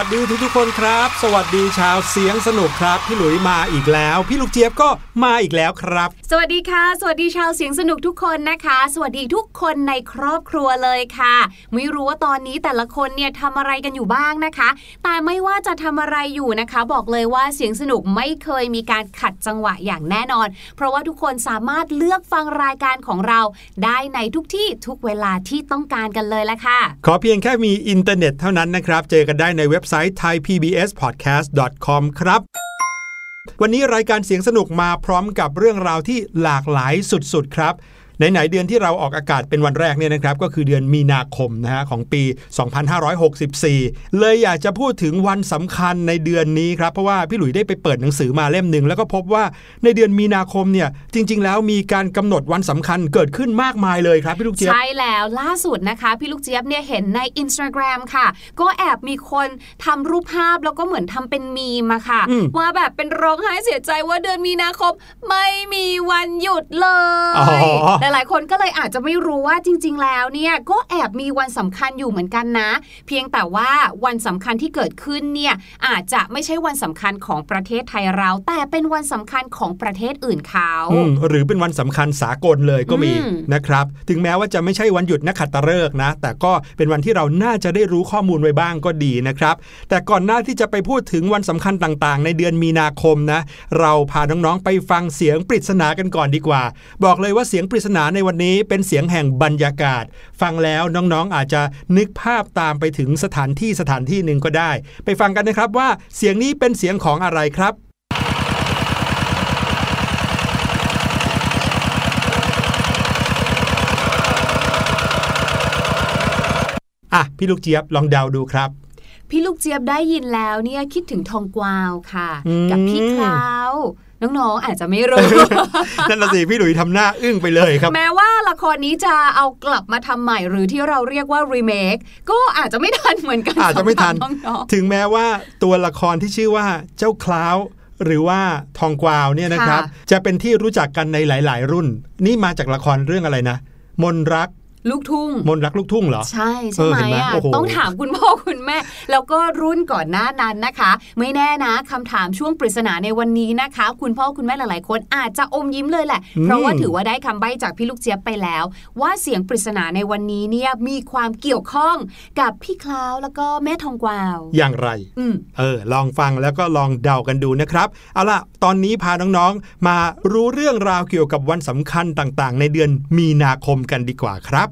วัสดีทุกๆคนครับ สวัสดีชาวเสียงสนุกครับ พี่หลุยมาอีกแล้ว พี่ลูกเจี๊ยบก็มาอีกแล้วครับ สวัสดีค่ะ สวัสดีชาวเสียงสนุกทุกคนนะคะ สวัสดีทุกคนในครอบครัวเลยค่ะ ไม่รู้ว่าตอนนี้แต่ละคนเนี่ยทำอะไรกันอยู่บ้างนะคะ แต่ไม่ว่าจะทำอะไรอยู่นะคะ บอกเลยว่าเสียงสนุกไม่เคยมีการขัดจังหวะอย่างแน่นอน เพราะว่าทุกคนสามารถเลือกฟังรายการของเรา ได้ในทุกที่ทุกเวลาที่ต้องการกันเลยละค่ะ ขอเพียงแค่มีอินเทอร์เน็ตเท่านั้นนะครับ เจอกันได้ในเว็บไซต์ thaipbspodcast.com ครับ วันนี้รายการเสียงสนุกมาพร้อมกับเรื่องราวที่หลากหลายสุดๆครับ ไหนๆเดือนที่เราออกอากาศเป็นวันแรกเนี่ยนะครับก็คือเดือนมีนาคมนะฮะของปี 2564 เลยอยากจะพูดถึงวันสำคัญในเดือนนี้ครับเพราะว่าพี่หลุยได้ไปเปิดหนังสือมาเล่มหนึ่งแล้วก็พบว่าในเดือนมีนาคมเนี่ยจริง ๆ แล้วมีการกำหนดวันสำคัญเกิดขึ้นมากมายเลยครับพี่ลูกเจี๊ยบใช่แล้วล่าสุดนะคะ พี่ลูกเจี๊ยบเนี่ยเห็นใน Instagram ค่ะ ก็แอบมีคนทำรูปภาพแล้วก็เหมือนทำเป็นมีมอะค่ะอืมว่าแบบเป็นร้องไห้เสียใจว่าเดือนมีนาคมไม่มีวันหยุดเลยอ๋อหลายๆ คนก็เลยอาจจะไม่รู้ว่าจริง ๆ แล้วเนี่ยก็แอบมีวันสำคัญอยู่เหมือนกันนะ เพียงแต่ว่าวันสำคัญที่เกิดขึ้นเนี่ยอาจจะไม่ใช่วันสำคัญของประเทศไทยเรา แต่เป็นวันสำคัญของประเทศอื่นเขาอืมหรือเป็นวันสำคัญสากลเลยก็มีอืมนะครับ ถึงแม้ว่าจะไม่ใช่วันหยุดนักขัตฤกษ์นะ แต่ก็เป็นวันที่เราน่าจะได้รู้ข้อมูลไว้บ้างก็ดีนะครับ แต่ก่อนหน้าที่จะไปพูดถึงวันสำคัญต่างๆ ในเดือนมีนาคมนะ เราพาน้องๆไปฟังเสียงปริศนากันก่อนดีกว่า บอกเลยว่าเสียงปริศนาในวันนี้เป็นเสียงแห่งบรรยากาศ ฟังแล้วน้องๆอาจจะนึกภาพตามไปถึงสถานที่สถานที่หนึ่งก็ได้ ไปฟังกันนะครับว่าเสียงนี้เป็นเสียงของอะไรครับอะพี่ลูกเจี๊ยบลองเดาดูครับพี่ลูกเจี๊ยบได้ยินแล้วเนี่ยคิดถึงทองกวาวค่ะอืมกับพี่คราว น้องๆ อาจจะไม่รู้ นั่นละสิพี่หลุยทำหน้าอึ้งไปเลยครับ แม้ว่าละครนี้จะเอากลับมาทำใหม่หรือที่เราเรียกว่ารีเมคก็อาจจะไม่ทันเหมือนกันอาจจะไม่ทันสำหรับน้องถึงแม้ว่าตัวละครที่ชื่อว่าเจ้าคล้าวหรือว่าทองกวาวเนี่ยนะครับ จะเป็นที่รู้จักกันในหลาย ๆ รุ่น นี่มาจากละครเรื่องอะไรนะ มนรักๆ ลูกทุ่ง มนรักลูกทุ่งเหรอ ใช่ใช่ไหมเออเห็นไหมอะโอ้โหต้องถามคุณพ่อคุณแม่ แล้วก็รุ่นก่อนหน้านั้นนะคะ ไม่แน่นะคำถามช่วงปริศนาในวันนี้นะคะ คุณพ่อคุณแม่หลายๆ คนอาจจะอมยิ้มเลยแหละ เพราะว่าถือว่าได้คำใบ้จากพี่ลูกเจี๊ยบไปแล้ว ว่าเสียงปริศนาในวันนี้เนี่ยมีความเกี่ยวข้องกับพี่คลาวแล้วก็แม่ทองกวาว อย่างไรอืมเออ ลองฟังแล้วก็ลองเดากันดูนะครับเอาล่ะตอนนี้พาน้องๆ มารู้เรื่องราวเกี่ยวกับวันสำคัญต่างๆ ในเดือนมีนาคมกันดีกว่าครับ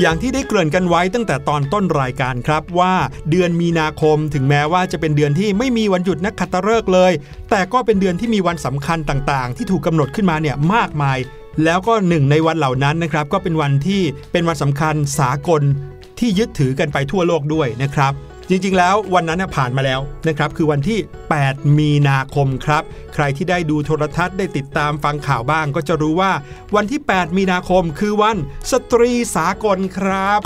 อย่างที่ได้เกริ่นกันไว้ตั้งแต่ตอนต้นรายการครับว่าเดือนมีนาคมถึงแม้ว่าจะเป็นเดือนที่ไม่มีวันหยุดนักขัตฤกษ์เลย แต่ก็เป็นเดือนที่มีวันสำคัญต่างๆ ที่ถูกกำหนดขึ้นมาเนี่ยมากมาย แล้วก็หนึ่งในวันเหล่านั้นนะครับก็เป็นวันที่เป็นวันสำคัญสากลที่ยึดถือกันไปทั่วโลกด้วยนะครับ จริงๆ แล้ววันนั้นผ่านมาแล้วนะครับคือวันที่ 8 มีนาคมครับ ใครที่ได้ดูโทรทัศน์ได้ติดตามฟังข่าวบ้างก็จะรู้ว่า วันที่ 8 มีนาคมคือวันสตรีสากลครับ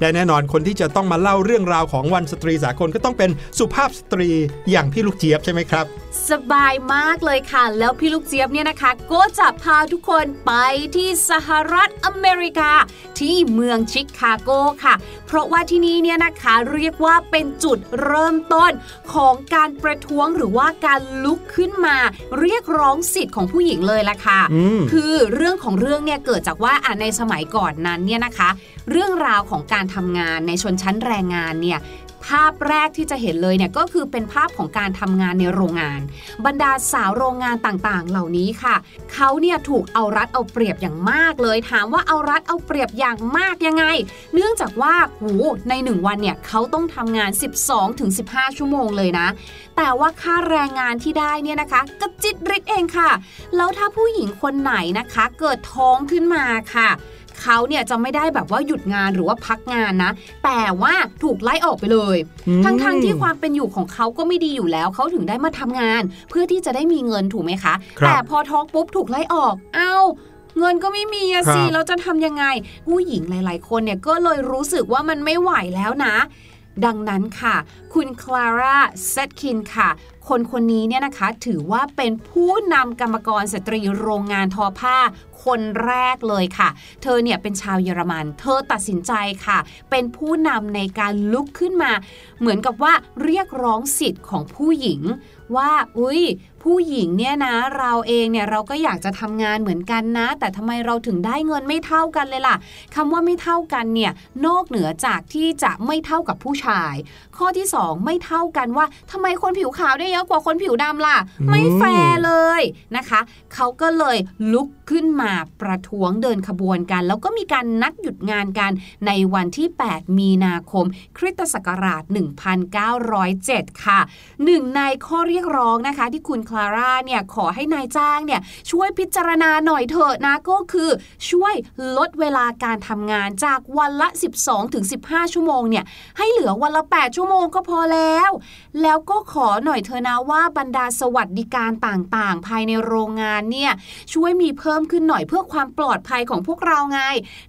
และแน่นอนคนที่จะต้องมาเล่าเรื่องราวของวันสตรีสากลก็ต้องเป็นสุภาพสตรีอย่างพี่ลูกเจี๊ยบใช่ไหมครับ สบายมากเลยค่ะ แล้วพี่ลูกเจี๊ยบเนี่ยนะคะ ก็จะพาทุกคนไปที่สหรัฐอเมริกา ที่เมืองชิคาโกค่ะ เพราะว่าที่นี่เนี่ยนะคะเรียกว่าเป็นจุดเริ่มต้นของการประท้วงหรือว่าการลุกขึ้นมา เรียกร้องสิทธิ์ของผู้หญิงเลยล่ะค่ะอืมคือเรื่องของเรื่องเนี่ยเกิดจากว่าอะในสมัยก่อนนั้นเนี่ยนะคะ เรื่องราวของการทำงานในชนชั้นแรงงานเนี่ย ภาพแรกที่จะเห็นเลยเนี่ยก็คือเป็นภาพของการทำงานในโรงงาน บรรดาสาวโรงงานต่างๆ เหล่านี้ค่ะ เขาเนี่ยถูกเอารัดเอาเปรียบอย่างมากเลย ถามว่าเอารัดเอาเปรียบอย่างมากยังไง เนื่องจากว่าโหในหนึ่งวันเนี่ยเขาต้องทำงาน 12-15 ชั่วโมงเลยนะ แต่ว่าค่าแรงงานที่ได้เนี่ยนะคะกระจิตริดเองค่ะ แล้วถ้าผู้หญิงคนไหนนะคะ เกิดท้องขึ้นมาค่ะ เขาเนี่ยจะไม่ได้แบบว่าหยุดงานหรือว่าพักงานนะ แต่ว่าถูกไล่ออกไปเลยอืมทั้งๆที่ความเป็นอยู่ของเขาก็ไม่ดีอยู่แล้ว เขาถึงได้มาทำงาน เพื่อที่จะได้มีเงินถูกไหมคะครับแต่พอท้องปุ๊บถูกไล่ออกเอ้าเงินก็ไม่มีอะสิครับเราจะทำยังไง ผู้หญิงหลาย ๆ คนเนี่ยก็เลยรู้สึกว่ามันไม่ไหวแล้วนะ ดังนั้นค่ะ คุณคลาร่าเซทคินค่ะ คนคนนี้เนี่ยนะคะถือว่าเป็นผู้นำกรรมกรสตรีโรงงานทอผ้าคนแรกเลยค่ะ เธอเนี่ยเป็นชาวเยอรมัน เธอตัดสินใจค่ะ เป็นผู้นำในการลุกขึ้นมา เหมือนกับว่าเรียกร้องสิทธิ์ของผู้หญิง ว่าอุ้ยผู้หญิงเนี่ยนะเราเองเนี่ยเราก็อยากจะทำงานเหมือนกันนะ แต่ทำไมเราถึงได้เงินไม่เท่ากันเลยล่ะคำว่าไม่เท่ากันเนี่ยนอกเหนือจากที่จะไม่เท่ากับผู้ชาย ข้อที่ 2 ไม่เท่ากันว่าทำไมคนผิวขาวได้เยอะกว่าคนผิวดำล่ะอืมไม่แฟร์เลยนะคะ เขาก็เลยลุกขึ้นมาประท้วงเดินขบวนกัน แล้วก็มีการนัดหยุดงานกันในวันที่ 8 มีนาคม คริสตศักราช 1907 ค่ะ หนึ่งในข้อเรียกร้องนะคะ ที่คุณคลาร่าเนี่ยขอให้นายจ้างเนี่ยช่วยพิจารณาหน่อยเถอะนะก็คือช่วยลดเวลาการทำงานจากวันละ 12-15 ชั่วโมงเนี่ยให้เหลือวันละ 8 ชั่วโมงก็พอแล้ว แล้วก็ขอหน่อยเธอะนะว่าบรรดาสวัสดิการต่างๆ ภายในโรงงานเนี่ยช่วยมีเพิ่มขึ้นหน่อยเพื่อความปลอดภัยของพวกเราไง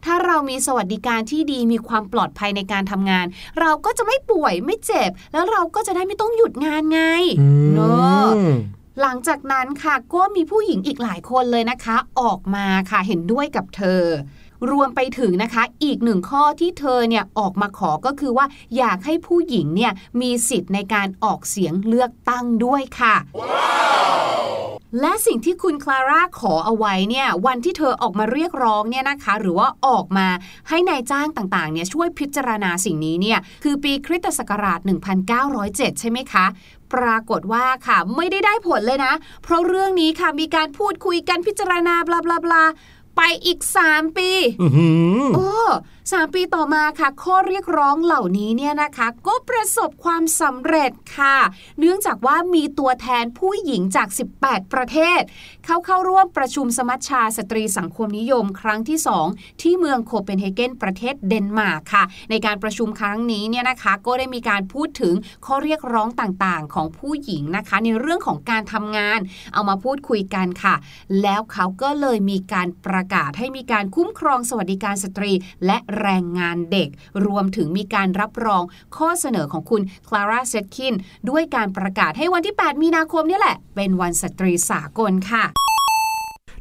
ถ้าเรามีสวัสดิการที่ดีมีความปลอดภัยในการทำงาน เราก็จะไม่ป่วยไม่เจ็บ แล้วเราก็จะได้ไม่ต้องหยุดงานไงอืมเนอะหลังจากนั้นค่ะก็มีผู้หญิงอีกหลายคนเลยนะคะ ออกมาค่ะเห็นด้วยกับเธอ รวมไปถึงนะคะ อีกหนึ่งข้อที่เธอเนี่ยออกมาขอก็คือว่าอยากให้ผู้หญิงเนี่ยมีสิทธิ์ในการออกเสียงเลือกตั้งด้วยค่ะและสิ่งที่คุณคลาร่าขอเอาไว้เนี่ยวันที่เธอออกมาเรียกร้องเนี่ยนะคะ หรือว่าออกมาให้นายจ้างต่างๆเนี่ยช่วยพิจารณาสิ่งนี้เนี่ยคือปีคริสตศักราช 1907 ใช่ไหมคะ ปรากฏว่าค่ะไม่ได้ได้ผลเลยนะ เพราะเรื่องนี้ค่ะมีการพูดคุยกันพิจารณาบลาบลาบลา ไปอีก 3 ปีอื้อหือโอ้สามปีต่อมาค่ะ ข้อเรียกร้องเหล่านี้เนี่ยนะคะ ก็ประสบความสำเร็จค่ะ เนื่องจากว่ามีตัวแทนผู้หญิงจาก 18 ประเทศ เข้าเข้าร่วมประชุมสมัชชาสตรีสังคมนิยมครั้งที่ 2 ที่เมืองโคเปนเฮเกนประเทศเดนมาร์กค่ะ ในการประชุมครั้งนี้เนี่ยนะคะ ก็ได้มีการพูดถึงข้อเรียกร้องต่างๆ ของผู้หญิงนะคะ ในเรื่องของการทำงาน เอามาพูดคุยกันค่ะ แล้วเขาก็เลยมีการประกาศให้มีการคุ้มครองสวัสดิการสตรีและแรงงานเด็ก รวมถึงมีการรับรองข้อเสนอของคุณคลาร่าเซตคินด้วยการประกาศให้วันที่ 8 มีนาคมนี่แหละ เป็นวันสตรีสากลค่ะ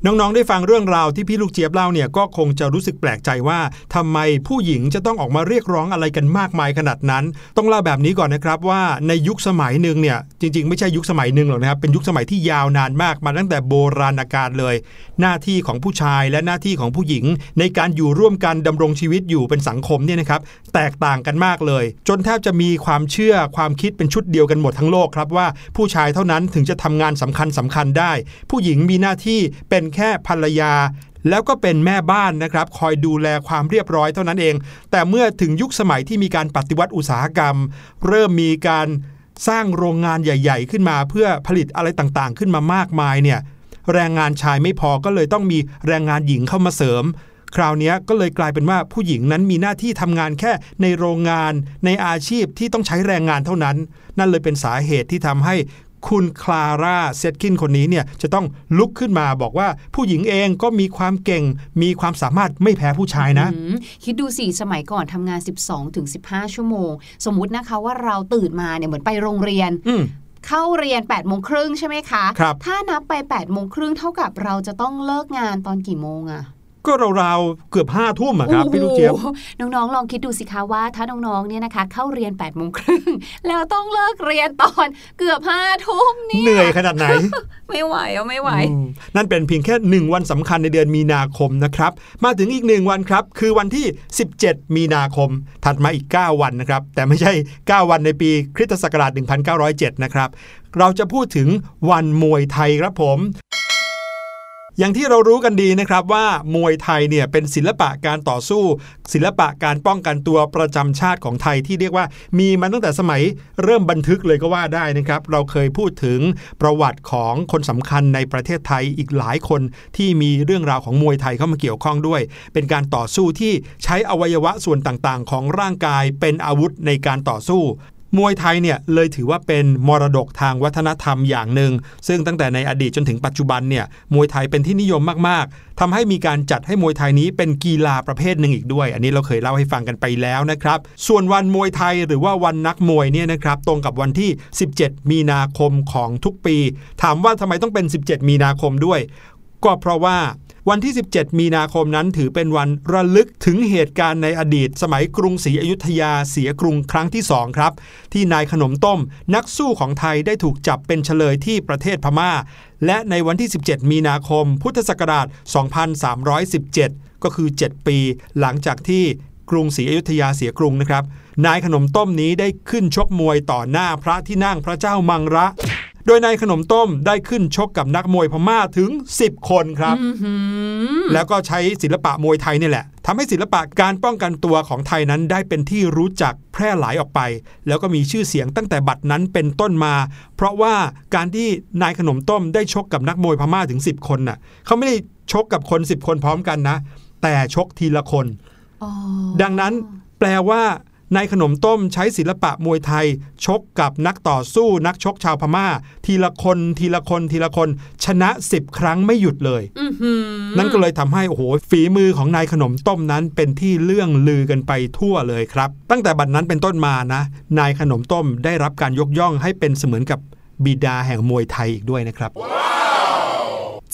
น้องๆได้ฟังเรื่องราวที่พี่ลูกเจี๊ยบเล่าเนี่ยก็คงจะรู้สึกแปลกใจว่าทำไมผู้หญิงจะต้องออกมาเรียกร้องอะไรกันมากมายขนาดนั้น ต้องเล่าแบบนี้ก่อนนะครับว่าในยุคสมัยหนึ่งเนี่ยจริง ๆ ไม่ใช่ยุคสมัยหนึ่งหรอกนะครับเป็นยุคสมัยที่ยาวนานมากมาตั้งแต่โบราณกาลเลย หน้าที่ของผู้ชายและหน้าที่ของผู้หญิง ในการอยู่ร่วมกันดำรงชีวิตอยู่เป็นสังคมเนี่ยนะครับแตกต่างกันมากเลย จนแทบจะมีความเชื่อความคิดเป็นชุดเดียวกันหมดทั้งโลกครับว่าผู้ชายเท่านั้นถึงจะทำงานสำคัญสำคัญได้ ผู้หญิงมีหน้าที่เป็นแค่ภรรยา แล้วก็เป็นแม่บ้านนะครับ คอยดูแลความเรียบร้อยเท่านั้นเอง แต่เมื่อถึงยุคสมัยที่มีการปฏิวัติอุตสาหกรรม เริ่มมีการสร้างโรงงานใหญ่ ๆ ขึ้นมาเพื่อผลิตอะไรต่างๆ ขึ้นมามากมายเนี่ยแรงงานชายไม่พอก็เลยต้องมีแรงงานหญิงเข้ามาเสริม คราวนี้ก็เลยกลายเป็นว่าผู้หญิงนั้นมีหน้าที่ทำงานแค่ในโรงงานในอาชีพที่ต้องใช้แรงงานเท่านั้น นั่นเลยเป็นสาเหตุที่ทำให้ คุณคลาร่าเซตคินคนนี้เนี่ยจะต้องลุกขึ้นมาบอกว่าผู้หญิงเองก็มีความเก่ง มีความสามารถไม่แพ้ผู้ชายนะอืมคิดดูสิสมัยก่อนทำงาน 12ถึง15 ชั่วโมง สมมุตินะคะว่าเราตื่นมาเนี่ยเหมือนไปโรงเรียนอืมเข้าเรียน8ปดโมงครึ่งใช่ไหมคะครับถ้านับไป8ปดโมงครึ่งเท่ากับเราจะต้องเลิกงานตอนกี่โมงอะ ก็ราวๆเกือบห้าทุ่มอะครับพี่ลูกเจี๊ยบโอ้โหน้องๆ ลองคิดดูสิคะว่า ถ้าน้องๆเนี่ยนะคะ เข้าเรียน8ปดโมงครึ่งแล้วต้องเลิกเรียนตอนเกือบห้าทุ่มเนี่ยเหนื่อยขนาดไหน ไม่ไหวอะไม่ไหวอืมนั่นเป็นเพียงแค่หนึ่งวันสำคัญในเดือนมีนาคมนะครับ มาถึงอีกหนึ่งวันครับ คือวันที่ 17 มีนาคม ถัดมาอีก 9 วันนะครับ แต่ไม่ใช่ 9 วันในปีคริสตศักราช1907 นะครับเราจะพูดถึงวันมวยไทยครับผม อย่างที่เรารู้กันดีนะครับว่ามวยไทยเนี่ยเป็นศิลปะการต่อสู้ ศิลปะการป้องกันตัวประจำชาติของไทยที่เรียกว่ามีมาตั้งแต่สมัยเริ่มบันทึกเลยก็ว่าได้นะครับ เราเคยพูดถึงประวัติของคนสำคัญในประเทศไทยอีกหลายคนที่มีเรื่องราวของมวยไทยเข้ามาเกี่ยวข้องด้วย เป็นการต่อสู้ที่ใช้อวัยวะส่วนต่างๆ ของร่างกายเป็นอาวุธในการต่อสู้ มวยไทยเนี่ยเลยถือว่าเป็นมรดกทางวัฒนธรรมอย่างหนึ่ง ซึ่งตั้งแต่ในอดีตจนถึงปัจจุบันเนี่ยมวยไทยเป็นที่นิยมมาก ๆทำให้มีการจัดให้มวยไทยนี้เป็นกีฬาประเภทหนึ่งอีกด้วย อันนี้เราเคยเล่าให้ฟังกันไปแล้วนะครับ ส่วนวันมวยไทยหรือว่าวันนักมวยเนี่ยนะครับตรงกับวันที่ 17 มีนาคมของทุกปี ถามว่าทำไมต้องเป็น 17 มีนาคมด้วย ก็เพราะว่า วันที่ 17 มีนาคมนั้นถือเป็นวันระลึกถึงเหตุการณ์ในอดีต สมัยกรุงศรีอยุธยาเสียกรุงครั้งที่ 2 ครับ ที่นายขนมต้ม นักสู้ของไทยได้ถูกจับเป็นเฉลยที่ประเทศพม่า และในวันที่ 17 มีนาคม พุทธศักราช 2317 ก็คือ 7 ปี หลังจากที่กรุงศรีอยุธยาเสียกรุงนะครับ นายขนมต้มนี้ได้ขึ้นชกมวยต่อหน้าพระที่นั่งพระเจ้ามังระ ดยนายขนมต้มได้ขึ้นชกกับนักมวยพม่าถึง 10 คนครับอื้อหือแล้วก็ใช้ศิลปะมวยไทยนี่แหละทำให้ศิลปะการป้องกันตัวของไทยนั้นได้เป็นที่รู้จักแพร่หลายออกไป แล้วก็มีชื่อเสียงตั้งแต่บัดนั้นเป็นต้นมา เพราะว่าการที่นายขนมต้มได้ชกกับนักมวยพม่าถึง 10 คนน่ะเขาไม่ได้ชกกับคน 10 คนพร้อมกันนะ แต่ชกทีละคนอ๋อดังนั้นแปลว่า นายขนมต้มใช้ศิลปะมวยไทย ชกกับนักต่อสู้นักชกชาวพม่า ทีละคนทีละคนทีละคน ชนะ10ครั้งไม่หยุดเลยอื้อหือนั่นก็เลยทำให้โอ้โหฝีมือของนายขนมต้มนั้นเป็นที่เลื่องลือกันไปทั่วเลยครับ ตั้งแต่บัดนั้นเป็นต้นมานะนายขนมต้มได้รับการยกย่องให้เป็นเสมือนกับบิดาแห่งมวยไทยอีกด้วยนะครับ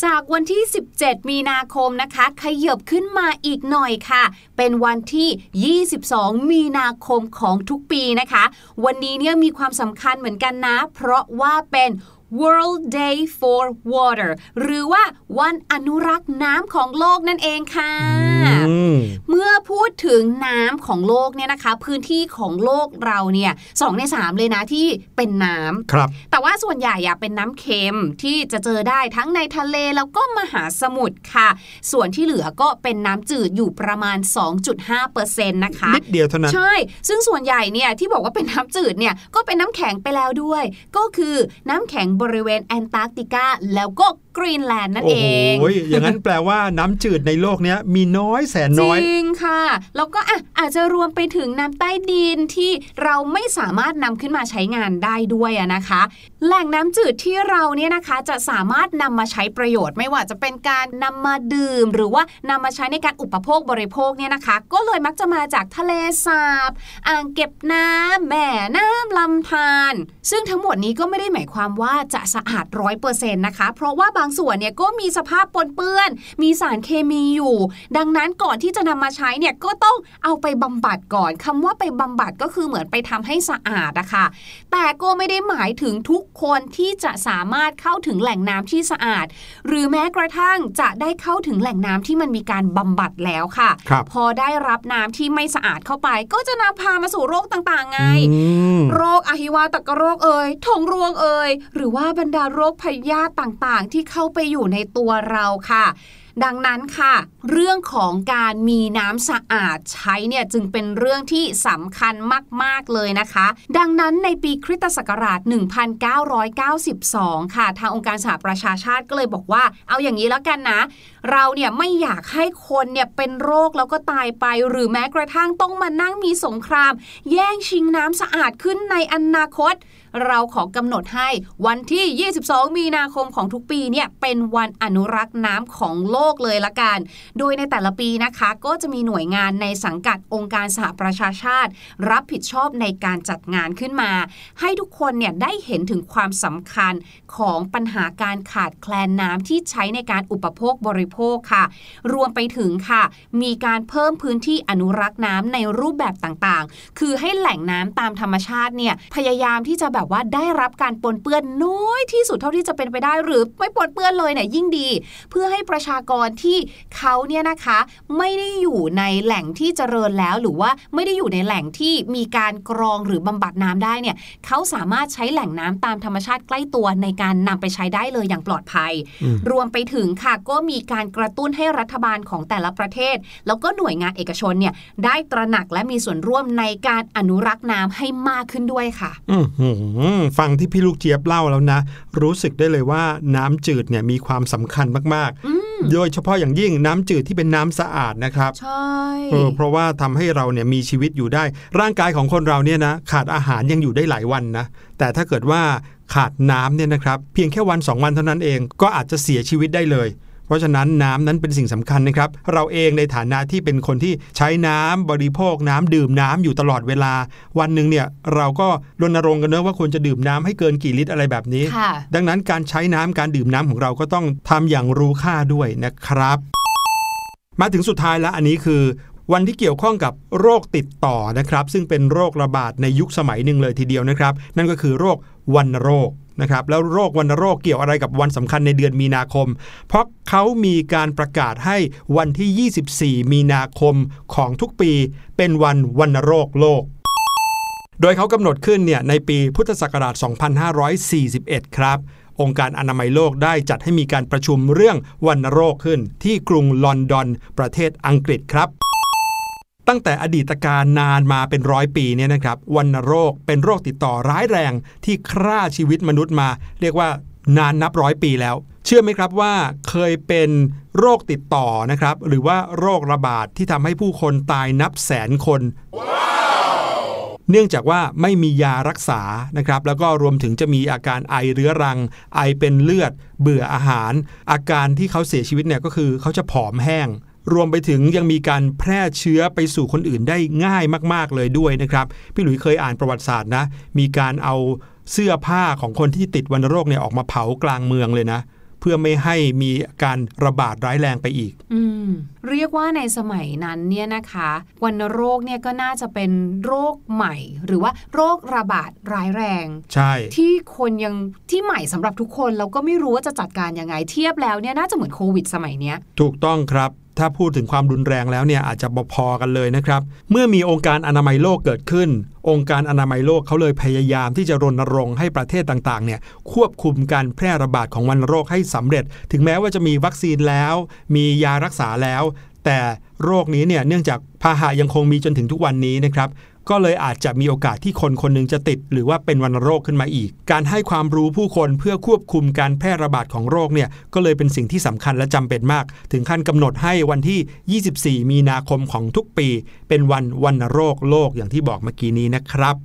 จากวันที่ 17 มีนาคมนะคะ ขยบขึ้นมาอีกหน่อยค่ะ เป็นวันที่ 22 มีนาคมของทุกปีนะคะ วันนี้เนี่ยมีความสำคัญเหมือนกันนะ เพราะว่าเป็น World Day for Water หรือว่าวันอนุรักษ์น้ำของโลกนั่นเองค่ะอืมเมื่อพูดถึงน้ำของโลกเนี่ยนะคะ พื้นที่ของโลกเราเนี่ยสองในสามเลยนะที่เป็นน้ำครับ แต่ว่าส่วนใหญ่อะเป็นน้ำเค็มที่จะเจอได้ทั้งในทะเลแล้วก็มหาสมุทรค่ะ ส่วนที่เหลือก็เป็นน้ำจืดอยู่ประมาณ 2.5%นะคะนิดเดียวเท่านั้นใช่ ซึ่งส่วนใหญ่เนี่ยที่บอกว่าเป็นน้ำจืดเนี่ยก็เป็นน้ำแข็งไปแล้วด้วย ก็คือน้ำแข็งบริเวณแอนตาร์กติกาแล้วก็ กรีนแลนด์นั่นโอ้เอโหงอย่างนั้นแปลว่าน้ำจืดในโลกเนี้ยมีน้อยแสนจน้อยริงค่ะ แล้วก็อะอาจจะรวมไปถึงน้ำใต้ดินที่เราไม่สามารถนำขึ้นมาใช้งานได้ด้วยอะนะคะ แหล่งน้ำจืดที่เราเนี่ยนะคะจะสามารถนำมาใช้ประโยชน์ ไม่ว่าจะเป็นการนำมาดื่ม หรือว่านำมาใช้ในการอุปโภคบริโภคเนี่ยนะคะ ก็เลยมักจะมาจากทะเลสาบ อ่างเก็บน้ำแม่น้ำลำธารซึ่งทั้งหมดนี้ก็ไม่ได้หมายความว่าจะสะอาดร้อยเปอร์เซ็นต์นะคะ เพราะว่าบางส่วนเนี่ยก็มีสภาพปนเปื้อน มีสารเคมีอยู่ ดังนั้นก่อนที่จะนำมาใช้เนี่ยก็ต้องเอาไปบำบัดก่อนคำว่าไปบำบัดก็คือเหมือนไปทำให้สะอาดอะค่ะ แต่ก็ไม่ได้หมายถึงทุกคนที่จะสามารถเข้าถึงแหล่งน้ำที่สะอาด หรือแม้กระทั่งจะได้เข้าถึงแหล่งน้ำที่มันมีการบำบัดแล้วค่ะครับพอได้รับน้ำที่ไม่สะอาดเข้าไป ก็จะนำพามาสู่โรคต่างๆไงอืมโรคอหิวาตกโรคเอ่ยท้องร่วงเอ่ยหรือว่าบรรดาโรคพยาธิต่างๆ ที่เข้าไปอยู่ในตัวเราค่ะ ดังนั้นค่ะ เรื่องของการมีน้ำสะอาดใช้เนี่ยจึงเป็นเรื่องที่สำคัญมาก ๆ เลยนะคะ ดังนั้นในปีคริสตศักราช 1992 ค่ะ ทางองค์การสหประชาชาติก็เลยบอกว่า เอาอย่างนี้แล้วกันนะ เราเนี่ยไม่อยากให้คนเนี่ยเป็นโรคแล้วก็ตายไป หรือแม้กระทั่งต้องมานั่งมีสงคราม แย่งชิงน้ำสะอาดขึ้นในอนาคต เราขอกำหนดให้วันที่ 22 มีนาคมของทุกปีเนี่ยเป็นวันอนุรักษ์น้ำของโลกเลยละกัน โดยในแต่ละปีนะคะก็จะมีหน่วยงานในสังกัดองค์การสหประชาชาติ รับผิดชอบในการจัดงานขึ้นมา ให้ทุกคนเนี่ยได้เห็นถึงความสำคัญของปัญหาการขาดแคลนน้ำที่ใช้ในการอุปโภคบริโภคค่ะ รวมไปถึงค่ะ มีการเพิ่มพื้นที่อนุรักษ์น้ำในรูปแบบต่างๆ คือให้แหล่งน้ำตามธรรมชาติเนี่ยพยายามที่จะแบบว่าได้รับการปนเปื้อนน้อยที่สุดเท่าที่จะเป็นไปได้หรือไม่ปนเปื้อนเลยเนี่ยยิ่งดี เพื่อให้ประชากรที่เขาเนี่ยนะคะไม่ได้อยู่ในแหล่งที่เจริญแล้ว หรือว่าไม่ได้อยู่ในแหล่งที่มีการกรองหรือบำบัดน้ำได้เนี่ยเขาสามารถใช้แหล่งน้ำตามธรรมชาติใกล้ตัวในการนำไปใช้ได้เลยอย่างปลอดภัยอืมรวมไปถึงค่ะก็มีการกระตุ้นให้รัฐบาลของแต่ละประเทศ แล้วก็หน่วยงานเอกชนเนี่ยได้ตระหนักและมีส่วนร่วมในการอนุรักษ์น้ำให้มากขึ้นด้วยค่ะ อื้อหือฟังที่พี่ลูกเจี๊ยบเล่าแล้วนะ รู้สึกได้เลยว่าน้ำจืดเนี่ยมีความสำคัญมากอืมโดยเฉพาะอย่างยิ่งน้ำจืดที่เป็นน้ำสะอาดนะครับ ใช่เออเพราะว่าทำให้เราเนี่ยมีชีวิตอยู่ได้ ร่างกายของคนเราเนี่ยนะขาดอาหารยังอยู่ได้หลายวันนะ แต่ถ้าเกิดว่าขาดน้ำเนี่ยนะครับ เพียงแค่วัน 2 วันเท่านั้นเองก็อาจจะเสียชีวิตได้เลย เพราะฉะนั้นน้ำนั้นเป็นสิ่งสำคัญนะครับ เราเองในฐานะที่เป็นคนที่ใช้น้ำบริโภคน้ำดื่มน้ำอยู่ตลอดเวลา วันหนึ่งเนี่ยเราก็รณรงค์กันเนอะว่าควรจะดื่มน้ำให้เกินกี่ลิตรอะไรแบบนี้ค่ะดังนั้นการใช้น้ำการดื่มน้ำของเราก็ต้องทำอย่างรู้ค่าด้วยนะครับ มาถึงสุดท้ายแล้วอันนี้คือวันที่เกี่ยวข้องกับโรคติดต่อนะครับ ซึ่งเป็นโรคระบาดในยุคสมัยหนึ่งเลยทีเดียวนะครับ นั่นก็คือโรควัณโรค นะครับแล้วโรควัณโรคเกี่ยวอะไรกับวันสำคัญในเดือนมีนาคม เพราะเขามีการประกาศให้วันที่ 24 มีนาคมของทุกปี เป็นวันวัณโรคโลก โดยเขากำหนดขึ้นเนี่ยในปีพุทธศักราช 2541 ครับ องค์การอนามัยโลกได้จัดให้มีการประชุมเรื่องวัณโรคขึ้นที่กรุงลอนดอน ประเทศอังกฤษครับ ตั้งแต่อดีตการนานมาเป็นร้อยปีเนี่ยนะครับวัณโรคเป็นโรคติดต่อร้ายแรงที่ฆ่าชีวิตมนุษย์มา เรียกว่านานนับร้อยปีแล้ว เชื่อไหมครับว่าเคยเป็นโรคติดต่อนะครับ หรือว่าโรคระบาดที่ทำให้ผู้คนตายนับแสนคนเนื่องจากว่าไม่มียารักษานะครับ แล้วก็รวมถึงจะมีอาการไอเรื้อรัง ไอเป็นเลือด เบื่ออาหาร อาการที่เขาเสียชีวิตเนี่ยก็คือเขาจะผอมแห้ง รวมไปถึงยังมีการแพร่เชื้อไปสู่คนอื่นได้ง่ายมาก ๆ เลยด้วยนะครับพี่หลุยเคยอ่านประวัติศาสตร์นะ มีการเอาเสื้อผ้าของคนที่ติดวัณโรคเนี่ยออกมาเผากลางเมืองเลยนะเพื่อไม่ให้มีการระบาดร้ายแรงไปอีกอืมเรียกว่าในสมัยนั้นเนี่ยนะคะวัณโรคเนี่ยก็น่าจะเป็นโรคใหม่ หรือว่าโรคระบาดร้ายแรง ใช่ ที่คนยังที่ใหม่สำหรับทุกคนเราก็ไม่รู้ว่าจะจัดการยังไงเทียบแล้วเนี่ยน่าจะเหมือนโควิด สมัยเนี้ย ถูกต้องครับ ถ้าพูดถึงความรุนแรงแล้วเนี่ยอาจจะพอๆกันเลยนะครับ เมื่อมีองค์การอนามัยโลกเกิดขึ้น องค์การอนามัยโลกเขาเลยพยายามที่จะรณรงค์ให้ประเทศต่างๆเนี่ยควบคุมการแพร่ระบาดของวัณโรคให้สำเร็จ ถึงแม้ว่าจะมีวัคซีนแล้ว มียารักษาแล้ว แต่โรคนี้เนี่ยเนื่องจากพาหะยังคงมีจนถึงทุกวันนี้นะครับ ก็เลยอาจจะมีโอกาสที่คนคนหนึงจะติด หรือว่าเป็นวัณโรคขึ้นมาอีก การให้ความรู้ผู้คนเพื่อควบคุมการแพร่ระบาดของโรคเนี่ยก็เลยเป็นสิ่งที่สำคัญและจำเป็นมาก ถึงขั้นกำหนดให้วันที่ 24 มีนาคมของทุกปี เป็นวันวัณโรคโลกอย่างที่บอกเมื่อกี้นี้นะครับ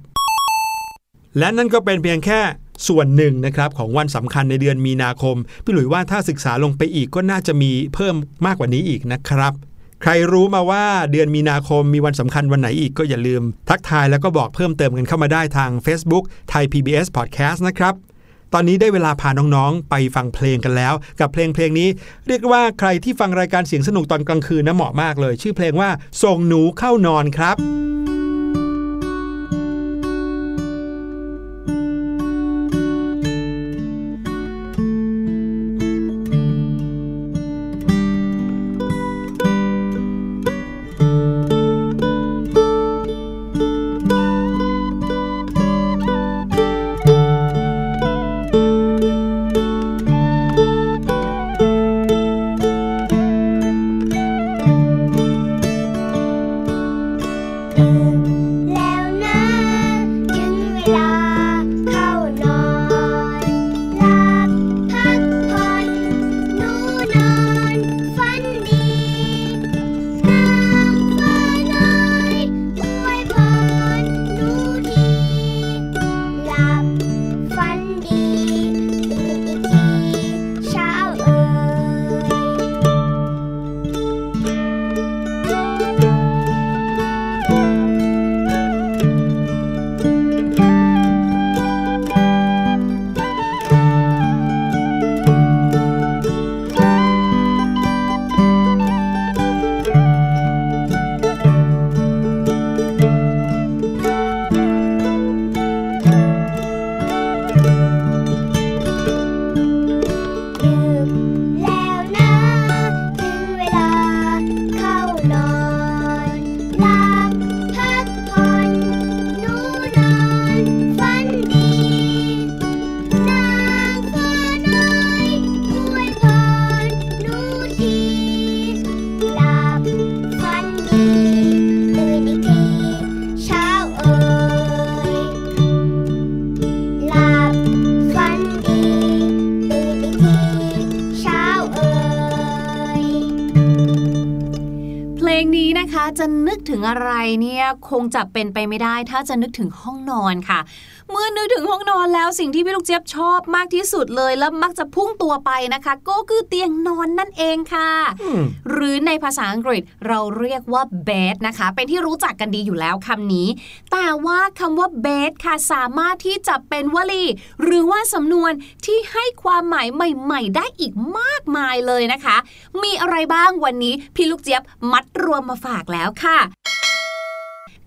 และนั่นก็เป็นเพียงแค่ส่วนหนึ่งนะครับของวันสำคัญในเดือนมีนาคม พี่หลุยว่าถ้าศึกษาลงไปอีกก็น่าจะมีเพิ่มมากกว่านี้อีกนะครับ ใครรู้มาว่าเดือนมีนาคมมีวันสำคัญวันไหนอีกก็อย่าลืม ทักทายแล้วก็บอกเพิ่มเติมกันเข้ามาได้ทาง Facebook ไทย PBS Podcast นะครับตอนนี้ได้เวลาพาน้องๆ ไปฟังเพลงกันแล้ว กับเพลงเพลงนี้ เรียกว่าใครที่ฟังรายการเสียงสนุกตอนกลางคืนนะเหมาะมากเลย ชื่อเพลงว่าส่งหนูเข้านอนครับ end. อะไรเนี่ยคงจะเป็นไปไม่ได้ ถ้าจะนึกถึงห้องนอนค่ะ มื่อนึกถึงห้องนอนแล้วสิ่งที่พี่ลูกเจี๊ยบชอบมากที่สุดเลย แล้วมักจะพุ่งตัวไปนะคะ ก็คือเตียงนอนนั่นเองค่ะอืมหรือในภาษาอังกฤษเราเรียกว่า bed นะคะ เป็นที่รู้จักกันดีอยู่แล้วคำนี้ แต่ว่าคำว่า bed ค่ะสามารถที่จะเป็นวลี หรือว่าสำนวนที่ให้ความหมายใหม่ ๆ ได้อีกมากมายเลยนะคะ มีอะไรบ้างวันนี้พี่ลูกเจี๊ยบมัดรวมมาฝากแล้วค่ะ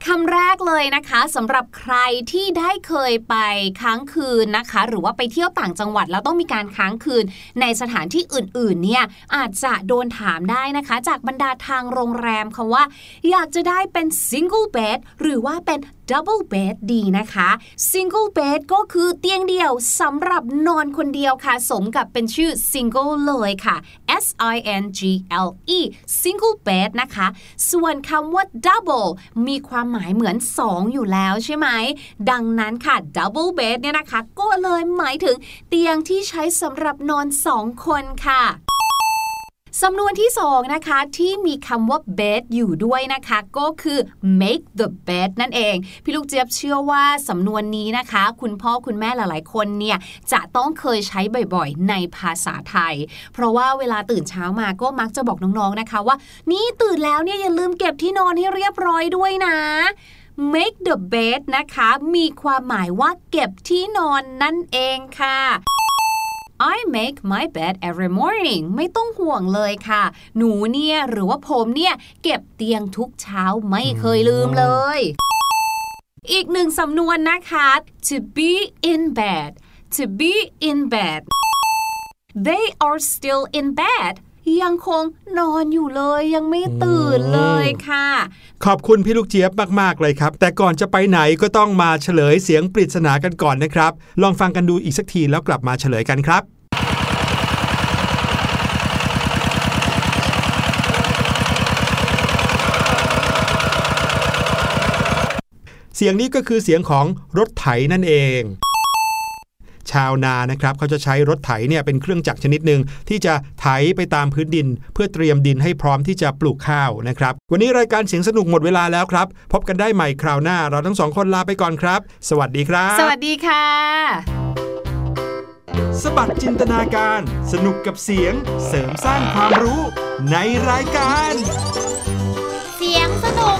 คำแรกเลยนะคะสำหรับใครที่ได้เคยไปค้างคืนนะคะ หรือว่าไปเที่ยวต่างจังหวัดแล้วต้องมีการค้างคืน ในสถานที่อื่นๆเนี่ยอาจจะโดนถามได้นะคะ จากบรรดาทางโรงแรมคำว่า อยากจะได้เป็น single bed หรือว่าเป็น double bed ดีนะคะ single bed ก็คือเตียงเดียวสำหรับนอนคนเดียวค่ะ สมกับเป็นชื่อ single เลยค่ะ S I N G L E single bed นะคะ ส่วนคำว่า double มีความหมายเหมือน 2 อยู่แล้วใช่ไหม ดังนั้นค่ะ double bed เนี่ยนะคะ ก็เลยหมายถึงเตียงที่ใช้สำหรับนอน 2 คนค่ะ สำนวนที่สองนะคะที่มีคำว่า bed อยู่ด้วยนะคะ ก็คือ make the bed นั่นเอง พี่ลูกเจี๊ยบเชื่อว่าสำนวนนี้นะคะ คุณพ่อคุณแม่หลายๆ คนเนี่ยจะต้องเคยใช้บ่อยๆ ในภาษาไทย เพราะว่าเวลาตื่นเช้ามาก็มักจะบอกน้องๆนะคะว่า นี่ตื่นแล้วเนี่ยอย่าลืมเก็บที่นอนให้เรียบร้อยด้วยนะ make the bed นะคะ มีความหมายว่าเก็บที่นอนนั่นเองค่ะ I make my bed every morning ไม่ต้องห่วงเลยค่ะ หนูเนี่ยหรือว่าผมเนี่ยเก็บเตียงทุกเช้าไม่เคยลืมเลย อีกหนึ่งสำนวนนะคะ to be in bed to be in bed they are still in bed ยังคงนอนอยู่เลยยังไม่ตื่นเลยค่ะ ขอบคุณพี่ลูกเจี๊ยบมากๆเลยครับ แต่ก่อนจะไปไหนก็ต้องมาเฉลยเสียงปริศนากันก่อนนะครับ ลองฟังกันดูอีกสักทีแล้วกลับมาเฉลยกันครับเสียงนี้ก็คือเสียงของรถไถนั่นเอง ชาวนานะครับเขาจะใช้รถไถเนี่ยเป็นเครื่องจักรชนิดหนึ่งที่จะไถไปตามพื้นดิน เพื่อเตรียมดินให้พร้อมที่จะปลูกข้าวนะครับ วันนี้รายการเสียงสนุกหมดเวลาแล้วครับ พบกันได้ใหม่คราวหน้า เราทั้งสองคนลาไปก่อนครับ สวัสดีครับ สวัสดีค่ะ สบัดจินตนาการ สนุกกับเสียงเสริมสร้างความรู้ในรายการ เสียงสนุก